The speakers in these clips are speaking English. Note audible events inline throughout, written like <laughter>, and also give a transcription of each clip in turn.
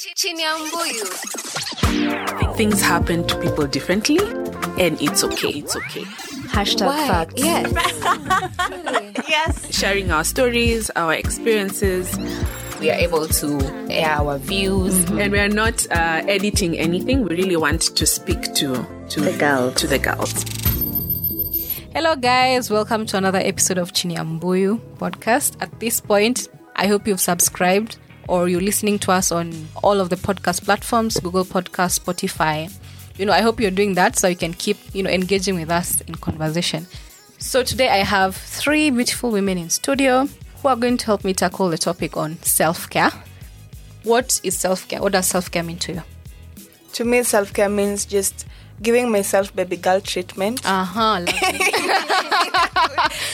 Chini ya Mbuyu. Things happen to people differently, and it's okay. It's okay. Hashtag facts. Yes. <laughs> Yes. Sharing our stories, our experiences, we are able to air our views, and we are not uh, editing anything. We really want to speak to to The girls. To the girls. Hello, guys. Welcome to another episode of Chini ya Mbuyu podcast. At this point, I hope you've subscribed or you're listening to us on all of the podcast platforms Google Podcast, Spotify. You know, I hope you're doing that so you can keep, you know, engaging with us in conversation. So today I have three beautiful women in studio who are going to help me tackle the topic on self care. What is self care? What does self care mean to you? To me, self care means just giving myself baby girl treatment <laughs> Uh huh.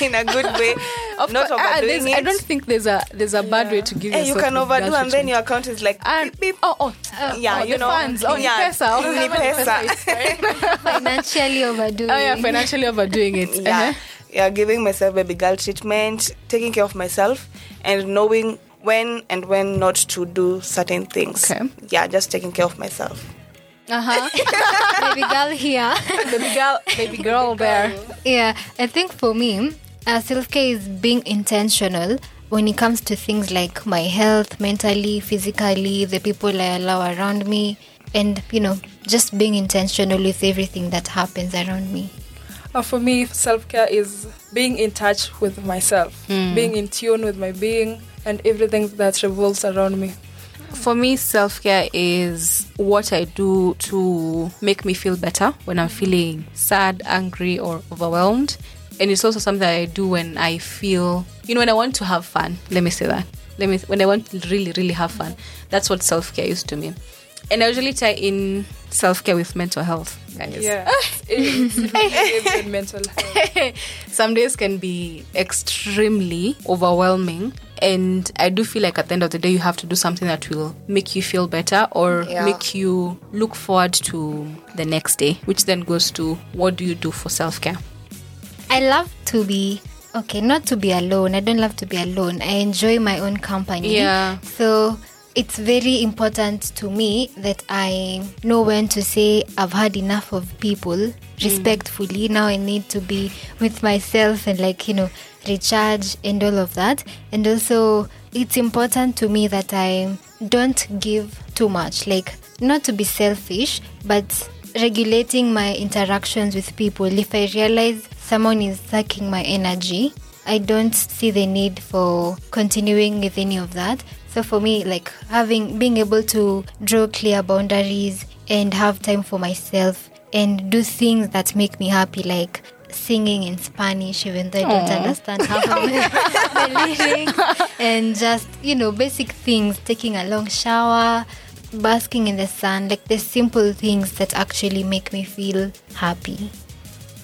in a good way, Of not course, ah, overdoing there's- it. I don't think there's a there's a bad way to give Hey, you can overdo, girl and then your account is like And beep, beep. oh oh yeah, oh, you know, funds oh yeah, Nipesa oh, Nipesa. Nipesa. Financially overdoing. oh yeah financially overdoing it yeah, Uh-huh. yeah, giving myself baby girl treatment, taking care of myself, and knowing when and when not to do certain things. Okay. Yeah, just taking care of myself. Uh-huh <laughs> Baby girl here. baby girl baby girl there Yeah, I think for me, uh, self care is being intentional when it comes to things like my health, mentally, physically, the people I allow around me, and you know, just being intentional with everything that happens around me. Uh, for me, self care is being in touch with myself, being in tune with my being and everything that revolves around me. For me self care is what I do to make me feel better when I'm feeling sad angry or overwhelmed. And it's also something I do when I feel you know when I want to have fun. Let me say that. Let me when I want to really really have fun. That's what self care is to me. And I usually tie in self care with mental health guys. Yeah, <laughs> it's, it's <laughs> mental health. some days can be extremely overwhelming and i do feel like at the end of the day you have to do something that will make you feel better or Yeah. make you look forward to the next day which then goes to what do you do for self-care I love to be okay, not to be alone. I don't love to be alone. I enjoy my own company. Yeah. So it's very important to me that I know when to say I've had enough of people mm. respectfully. Now I need to be with myself and like, you know, recharge and all of that. And also it's important to me that I don't give too much. Like not to be selfish, but regulating my interactions with people. If I realize someone is sucking my energy, I don't see the need for continuing with any of that. So for me, like having being able to draw clear boundaries and have time for myself and do things that make me happy, like singing in Spanish, even though I don't understand half <laughs> of the, the lyrics, and just you know basic things, taking a long shower, basking in the sun, like the simple things that actually make me feel happy.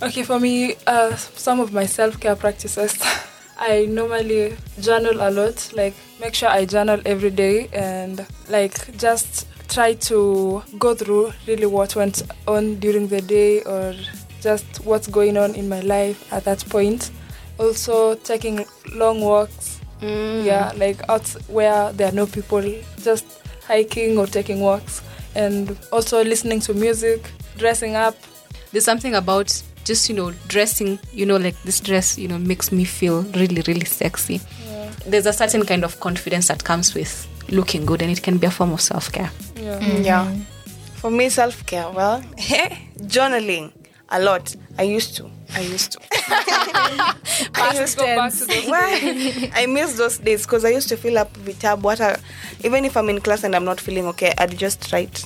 Okay, for me, uh, some of my self care practices. <laughs> I normally journal a lot, like make sure I journal every day and like just try to go through really what went on during the day or just what's going on in my life at that point. Also, taking long walks, mm. yeah, like out where there are no people, just hiking or taking walks, and also listening to music, dressing up, there's something about just you know dressing you know like this dress you know makes me feel really really sexy. There's a certain kind of confidence that comes with looking good and it can be a form of self-care. Yeah. Mm, yeah. Mm-hmm. For me, self care, well, <laughs> journaling a lot. I used to. I used to. <laughs> I used Go back to those Why? <laughs> I miss those days because I used to fill up vitabu. What a, even if I'm in class and I'm not feeling okay, I'd just write.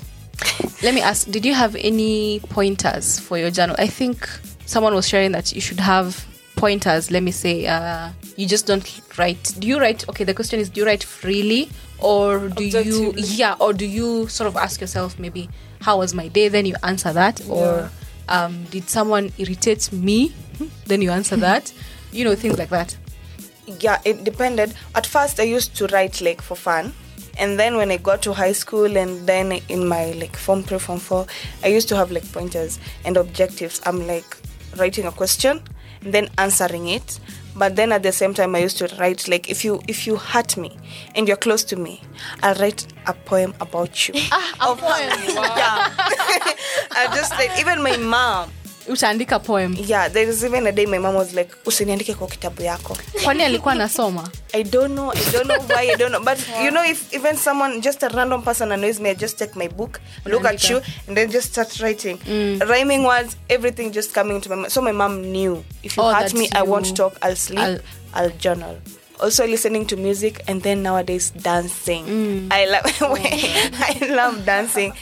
let me ask did you have any pointers for your journal i think someone was sharing that you should have pointers let me say uh, you just don't write do you write okay the question is do you write freely or do you yeah or do you sort of ask yourself maybe how was my day then you answer that or um, did someone irritate me then you answer that you know things like that Yeah, it depended. At first, I used to write like for fun. And then when I got to high school and then in my like form three, form four, I used to have like pointers and objectives. I'm like writing a question then answering it. But then at the same time, I used to write like if you if you hurt me and you're close to me, I'll write a poem about you. Ah, a poem. <laughs> yeah. <laughs> I just like even my mom. Utaandika poem Yeah, there is even a day my mom was like, usiniandike kwa kitabu yako. kwani alikuwa anasoma I don't know. I don't know why. I don't know. But yeah. you know, if even someone, just a random person annoys me, I just take my book, look at you, and then just start writing. mm. Rhyming words, everything just coming to my mind. So my mom knew if you Oh, hurt me you. I won't talk, I'll sleep, I'll- I'll, journal. Also listening to music and then nowadays dancing. mm. I love <laughs> I love dancing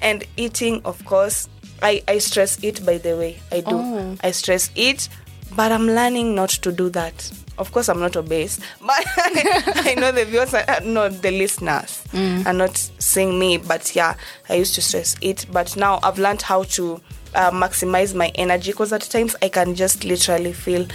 and eating of course. I, I stress eat by the way. I do. Oh. I stress eat, but I'm learning not to do that. Of course, I'm not obese, <laughs> but I know the viewers, are, no, the listeners are not saying me. But yeah, I used to stress eat, but now I've learned how to uh, maximize my energy because at times I can just literally feel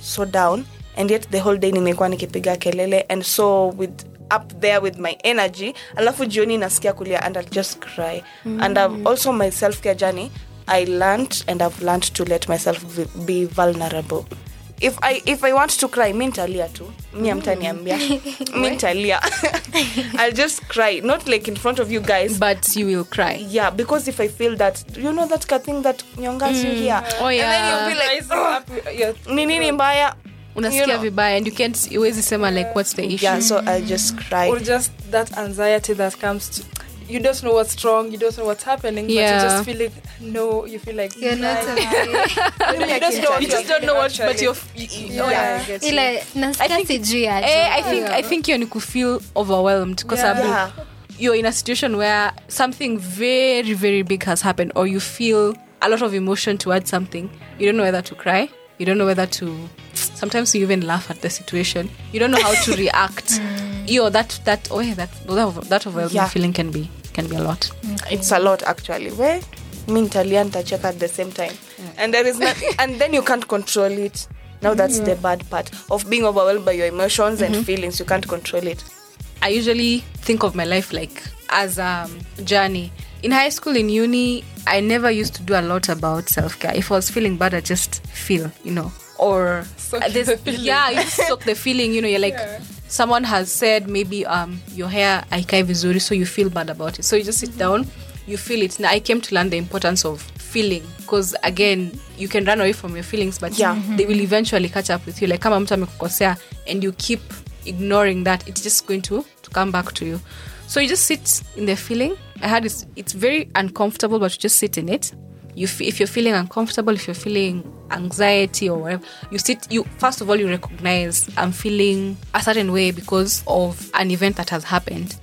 so down, and yet the whole day nimekuwa nikipiga kelele, and so with up there with my energy alafu jioni nasikia kulia and I'll just cry. And I've also my self care journey I learned and I've learned to let myself be, vulnerable. If I if I want to cry mi ntalia tu. Mi amtaniambia mi <laughs> ntalia <laughs> I'll just cry not like in front of you guys. But you will cry. Yeah because if I feel that you know that ka thing that nyongas you here Oh, and then you'll be like yeah. nini mbaya unasikia You know. vibaya and you can't iwezi sema like what's the issue yeah so I'll just cry or just that anxiety that comes to you don't know what's wrong you don't know what's happening but Yeah. you just feel like no you feel like You're not like- okay. <laughs> you just don't you just don't know what but you're yeah, Yeah. I get you. Ila nasikia sijui aje. Eh, I think I think hiyo ni kufeel overwhelmed kwa Yeah. sababu Yeah. you're in a situation where something very very big has happened or you feel a lot of emotion towards something you don't know whether to cry you don't know whether to sometimes you even laugh at the situation. You don't know how to react. <laughs> Mm. Yo that that oh yeah, that that, that overwhelming Yeah. feeling can be can be a lot. Mm. It's a lot actually. Where mi ntalia check at the same time. And there is not, <laughs> and then you can't control it. Now that's the bad part of being overwhelmed by your emotions and mm-hmm. feelings. You can't control it. I usually think of my life like as a um, journey. In high school, in uni, I never used to do a lot about self care. If I was feeling bad, I just feel, you know, or Soak the yeah, you just soak the feeling. You know, you're like Yeah. someone has said maybe um your hair aikai vizuri, so you feel bad about it. So you just sit down, you feel it. Now I came to learn the importance of feeling because again, you can run away from your feelings, but Yeah. they will eventually catch up with you. Like kama mtu amekukosea and you keep ignoring that, it's just going to to come back to you. So you just sit in the feeling. I had this. It's very uncomfortable, but you just sit in it. You, f- if you're feeling uncomfortable, if you're feeling anxiety or whatever, you sit. You first of all you recognize I'm feeling a certain way because of an event that has happened.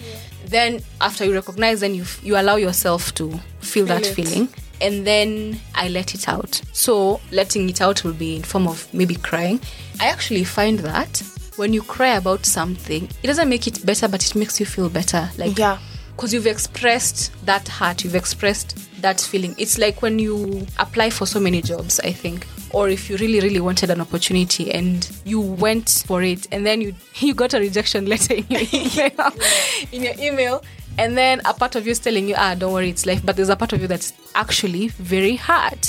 Then after you recognize, then you f- you allow yourself to feel, that it. feeling, and then I let it out. So letting it out will be in form of maybe crying. I actually find that when you cry about something, it doesn't make it better, but it makes you feel better. Like Yeah. Because you've expressed that heart, you've expressed that feeling. It's like when you apply for so many jobs, I think, or if you really, really wanted an opportunity and you went for it, and then you <laughs> you got a rejection letter in your <laughs> email, in your email, and then a part of you is telling you, ah, don't worry, it's life. But there's a part of you that's actually very hard.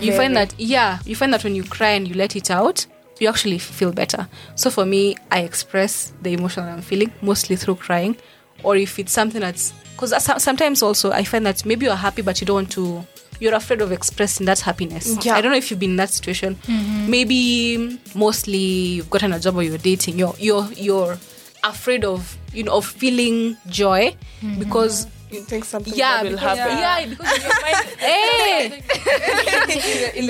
You find that, yeah, you find that when you cry and you let it out, you actually feel better. So for me, I express the emotion I'm feeling mostly through crying, or if it's something that's because sometimes also I find that maybe you're happy but you don't want to. You're afraid of expressing that happiness. Yeah. I don't know if you've been in that situation. Mm-hmm. Maybe mostly you've gotten a job or you're dating. You're you're you're afraid of you know of feeling joy mm-hmm. because you think something yeah bad will because, happen. Yeah <laughs> because <laughs> in your mind hey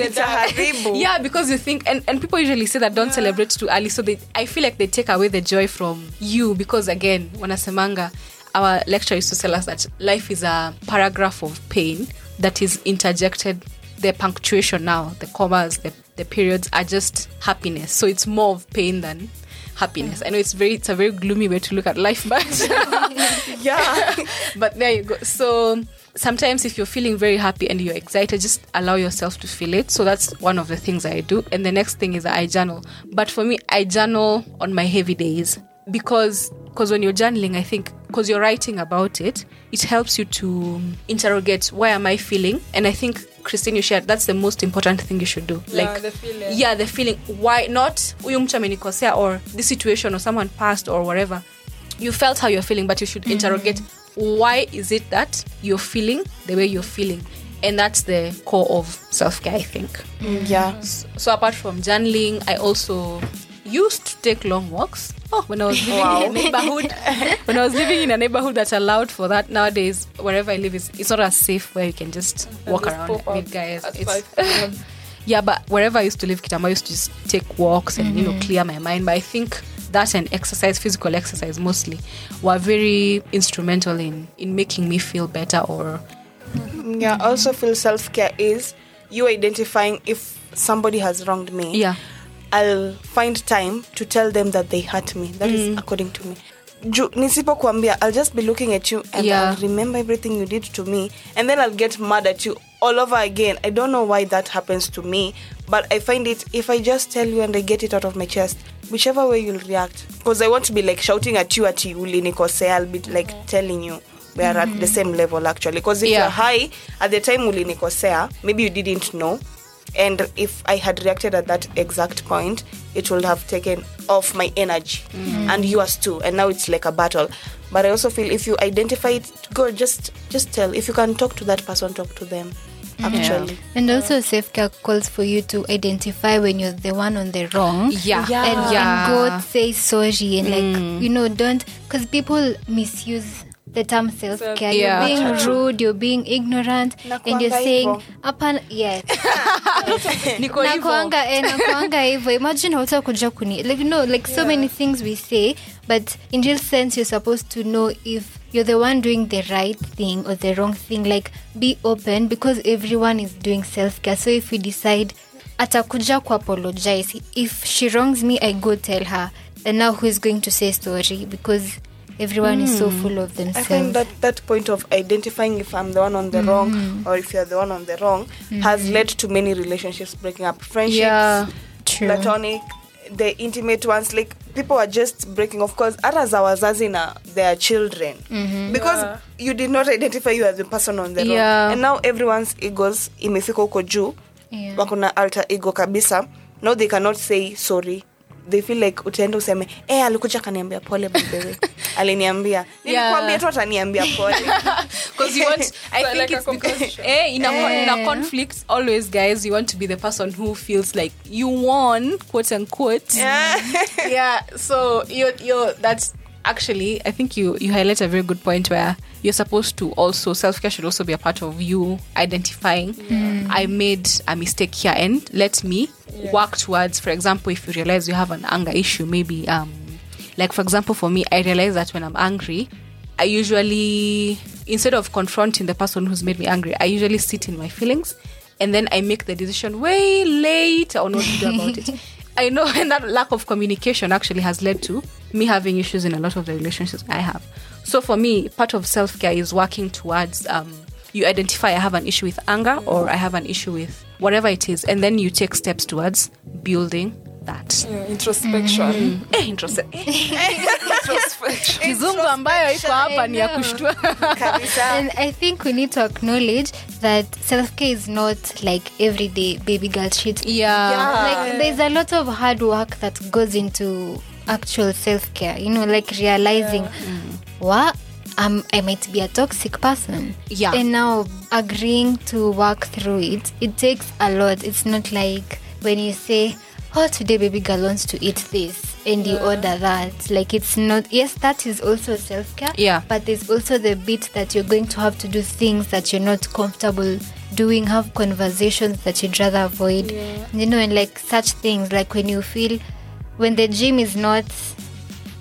Itaharibu. yeah because you think and, and people usually say that don't celebrate too early so they i feel like they take away the joy from you because again when wanasemanga our lecturer used to tell us that life is a paragraph of pain that is interjected the punctuation now the commas the, the periods are just happiness. So it's more of pain than happiness i know it's very it's a very gloomy way to look at life but <laughs> yeah <laughs> but there you go. So sometimes if you're feeling very happy and you're excited, just allow yourself to feel it. So that's one of the things I do. And the next thing is I journal. But for me, I journal on my heavy days because because when you're journaling, I think because you're writing about it, it helps you to interrogate why am I feeling, and I think Christine, you shared, that's the most important thing you should do. Yeah, like, the feeling. yeah, the feeling. Why not huyu mtu amenikosea or this situation or someone passed or whatever. You felt how you're feeling, but you should mm-hmm. interrogate why is it that you're feeling the way you're feeling. And that's the core of self care, I think. Mm, yeah. So apart from journaling, I also used to take long walks. Oh, <laughs> when I was living Wow. in a neighborhood, <laughs> when I was living in a neighborhood that allowed for that. Nowadays, wherever I live, is it's not as safe where you can just walk just around and out guys. It's, <laughs> yeah, but wherever I used to live, Kitama, I used to just take walks and you know mm-hmm. clear my mind. But I think that and exercise, physical exercise mostly, were very instrumental in in making me feel better or mm-hmm. Yeah. I also feel self care is you identifying if somebody has wronged me. yeah. I'll find time to tell them that they hurt me. That is mm. according to me. Nisipokuambia I'll just be looking at you and Yeah. I'll remember everything you did to me and then I'll get mad at you all over again. I don't know why that happens to me, but I find it if I just tell you and I get it out of my chest, whichever way you'll react. Because I want to be like shouting at you at you ulinikosea, I'll be like telling you we are at the mm-hmm. same level actually. Because if Yeah. you're high at the time ulinikosea, maybe you didn't know and if i had reacted at that exact point it would have taken off my energy mm. and yours too and now it's like a battle but i also feel if you identify it go just just tell if you can talk to that person talk to them actually And also, self care calls for you to identify when you're the one on the wrong. Yeah. Yeah. And, Yeah. and go say sorry and, like, mm. you know, don't. Because people misuse the term self care. Yeah. You're being rude, you're being ignorant, and you're saying, hivo. Upon, yes. <laughs> Niko nakwanga eh, nakwanga hivyo. Imagine hauta kuja kuni like no like so many things we say but in real sense you're supposed to know if you're the one doing the right thing or the wrong thing. Like be open because everyone is doing self-care. So if we decide atakuja kuapologize if she wrongs me i go tell her. And now who is going to say sorry because everyone is so full of I think that that point of identifying if I'm the one on the wrong or if you're the one on the wrong has led to many relationships breaking up, friendships, Yeah, true. platonic, the intimate ones. Like people are just breaking. off because hata za wazazi na their children because Yeah. you did not identify you as the person on the wrong, and now everyone's egos imefika huko juu, Yeah. wako na alter ego kabisa. Now they cannot say sorry. They feel like utaenda useme eh, alikuja akaniambia pole by <laughs> aliniambia. Nilikwambia tu ataniambia pole. <laughs> Because you want i So think like a it's because competition. eh, in, a, in a conflict always guys you want to be the person who feels like you won quote unquote. Yeah <laughs> so you're you're that's actually i think you you highlight a very good point where you're supposed to also self-care should also be a part of you identifying i made a mistake here and let me work towards for example if you realize you have an anger issue maybe um like for example for me i realize that when i'm angry i usually instead of confronting the person who's made me angry i usually sit in my feelings and then i make the decision way late on what to do about it <laughs> i know <laughs> and that lack of communication actually has led to me having issues in a lot of the relationships i have. So for me part of self-care is working towards um, you identify i have an issue with anger or i have an issue with whatever it is and then you take steps towards building that Yeah, introspection. Eh, introse- <laughs> <laughs> kizungu ambayo iko hapa ni ya kushtua And I think we need to acknowledge that self care is not like everyday baby girl shit. yeah Like there's a lot of hard work that goes into actual self care. You know, like realizing what um, I might be a toxic person. Yeah. And now agreeing to work through it, it takes a lot. It's not like when you say, Oh, today baby girl wants to eat this and you order that. Like it's not yes, that is also self care. Yeah. But there's also the bit that you're going to have to do things that you're not comfortable doing, have conversations that you'd rather avoid. yeah. You know, and like such things, like when you feel when the gym is not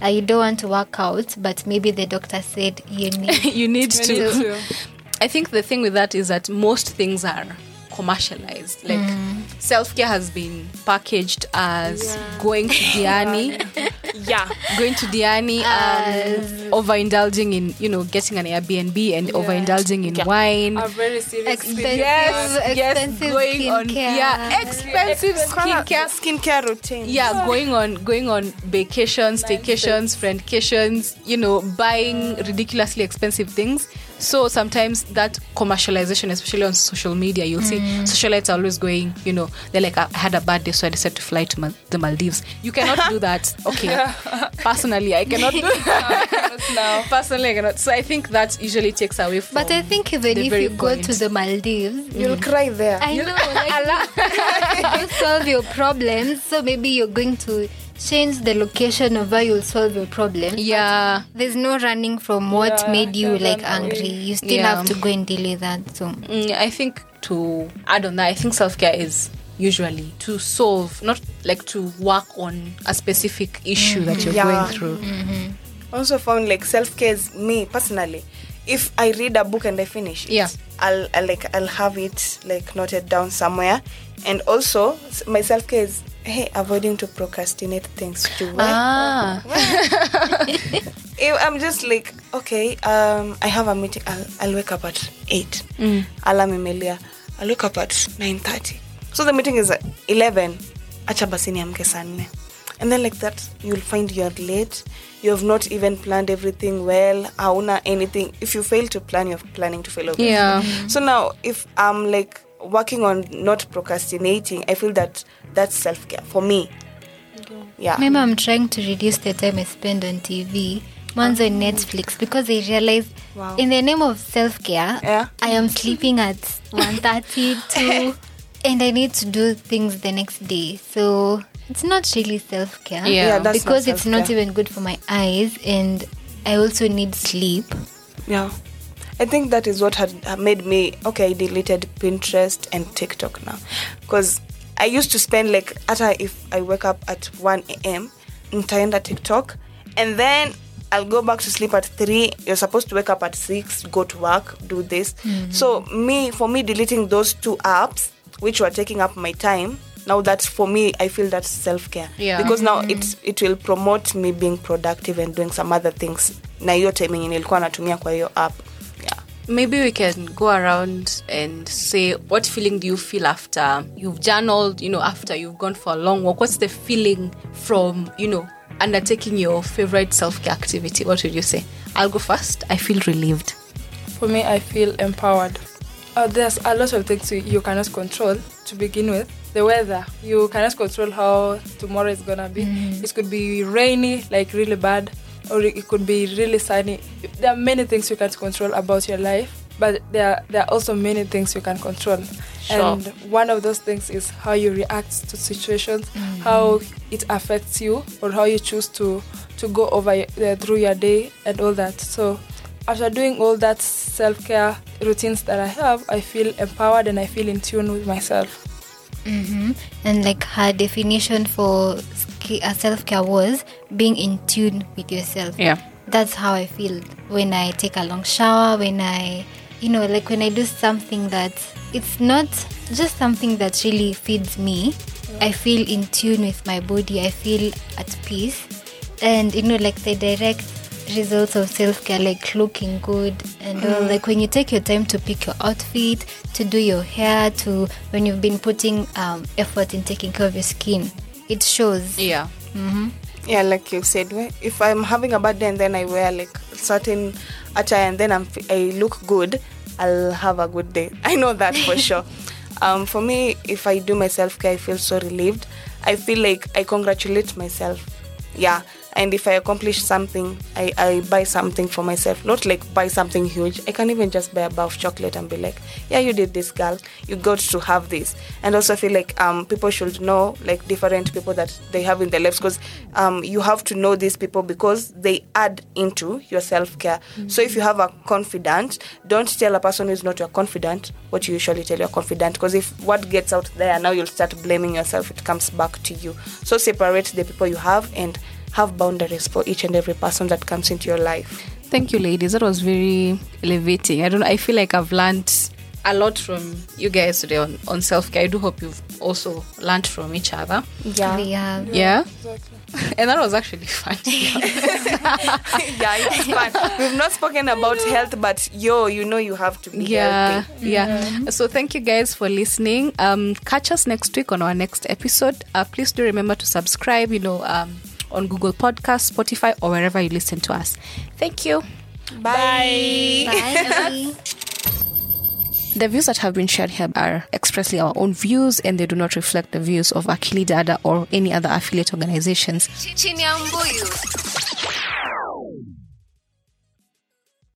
uh, you don't want to work out, but maybe the doctor said you <laughs> need you need to need to. <laughs> I think the thing with that is that most things are commercialized. Like mm. self care has been packaged as going to Diani, <laughs> yeah. <laughs> going to Diani, um, overindulging in you know getting an Airbnb and overindulging in Yeah. wine. A very serious Expensive, video. yes, yes, expensive going on skincare. yeah, expensive skincare. skincare routine. Yeah, going on going on vacations, staycations, friendcations, you know, buying ridiculously expensive things. So sometimes that commercialization, especially on social media, you'll see socialites are always going, you know, they're like, I had a bad day, so I decided to fly to Mal- the Maldives. You cannot do that. <laughs> Okay. <laughs> Personally, I cannot do <laughs> that. now. <laughs> Personally, I cannot. So I think that usually takes away from. But I think even if very you go point. to the Maldives, You'll cry there. I know, like, you solve your problems. So maybe you're going to change the location of where you'll solve your problem. yeah. There's no running from what Yeah, made you like run away. angry. You still Yeah. have to go and deal with that. So Mm, I think to add on that, I think self care is usually to solve, not like to work on a specific issue that you're Yeah. going through. also found like self care is me personally. If I read a book and I finish it, Yeah. I'll, I'll like I'll have it like noted down somewhere. And also my self care is hey avoiding to procrastinate things too. Ah, <laughs> If I'm just like okay, um, I have a meeting. I'll, I'll wake up at eight. Mm. Alarm. I'll wake up at nine thirty. So the meeting is at eleven. Acha basi niamke saa nne. And then like that, you'll find you're late. You have not even planned everything well. auna anything. If you fail to plan, you're planning to fail. obviously. Yeah. So now, if I'm like working on not procrastinating, I feel that that's self care for me. Yeah. maybe I'm trying to reduce the time I spend on TV. One's on ah. Netflix because I realize Wow. in the name of self care, Yeah. I am sleeping at 1.30 <laughs> and I need to do things the next day. So it's not really self care. Yeah. Yeah, that's because not it's not even good for my eyes and I also need sleep. Yeah. I think that is what had had made me okay. I deleted Pinterest and TikTok now because I used to spend like after if I wake up at 1 a.m. nitaenda TikTok and then I'll go back to sleep at 3. You're supposed to wake up at 6, go to work, do this. Mm-hmm. So me for me deleting those two apps which were taking up my time now that's for me I feel that's self-care. Yeah. because now mm-hmm. it it will promote me being productive and doing some other things. Na hiyo time yenye nilikuwa natumia kwa hiyo app. Yeah. maybe we can go around and say what feeling do you feel after? You've journaled you know after you've gone for a long walk. What's the feeling from you know undertaking your favorite self-care activity? What would you say? I'll go first. I feel relieved. For me, I feel empowered. Uh, there's a lot of things you, cannot control to begin with. The weather, you cannot control how tomorrow is gonna be. It could be rainy, like really bad, or it could be really sunny. There are many things you can't control about your life, but there are, there are also many things you can control. Sure. And one of those things is how you react to situations, how it affects you, or how you choose to to go over uh, through your day and all that. So after doing all that self-care routines that I have, I feel empowered and I feel in tune with myself. hmm And like her definition for ski- uh, self care was being in tune with yourself. yeah That's how I feel when I take a long shower, when I, you know, like when I do something that it's not just something that really feeds me. I feel in tune with my body. I feel at peace. And, you know, like the direct results of self care, like looking good and all. Like when you take your time to pick your outfit, to do your hair, to when you've been putting um, effort in taking care of your skin, it shows. yeah. Yeah like you said if i'm having a bad day and then i wear like certain attire and then I'm, f- i look good i'll have a good day. <laughs> I know that for <laughs> sure. Um, for me if i do my self-care i feel so relieved. I feel like i congratulate myself. Yeah and if i accomplish something I, I buy something for myself not like buy something huge. I can even just buy a bar of chocolate and be like yeah you did this girl. You got to have this. And also feel like um, people should know like different people that they have in their lives because um, you have to know these people because they add into your self-care. So if you have a confidant don't tell a person who is not your confidant what you usually tell your confidant because if what gets out there now you'll start blaming yourself. It comes back to you. So separate the people you have and have boundaries for each and every person that comes into your life Thank you, ladies. That was very elevating. I don't know. I feel like I've learned a lot from you guys today on, on self care. I do hope you've also learned from each other. Yeah. We have. Yeah. Exactly. <laughs> And that was actually fun. <laughs> yeah, it's fun. We've not spoken about health, but yo, you know you have to be yeah healthy. yeah so thank you guys for listening um catch us next week on our next episode uh, please do remember to subscribe you know um on google podcast spotify or wherever you listen to us. Thank you. Bye. Bye. <laughs> the views that have been shared here are expressly our own views and they do not reflect the views of akili dada or any other affiliate organizations. Chini ya mbuyu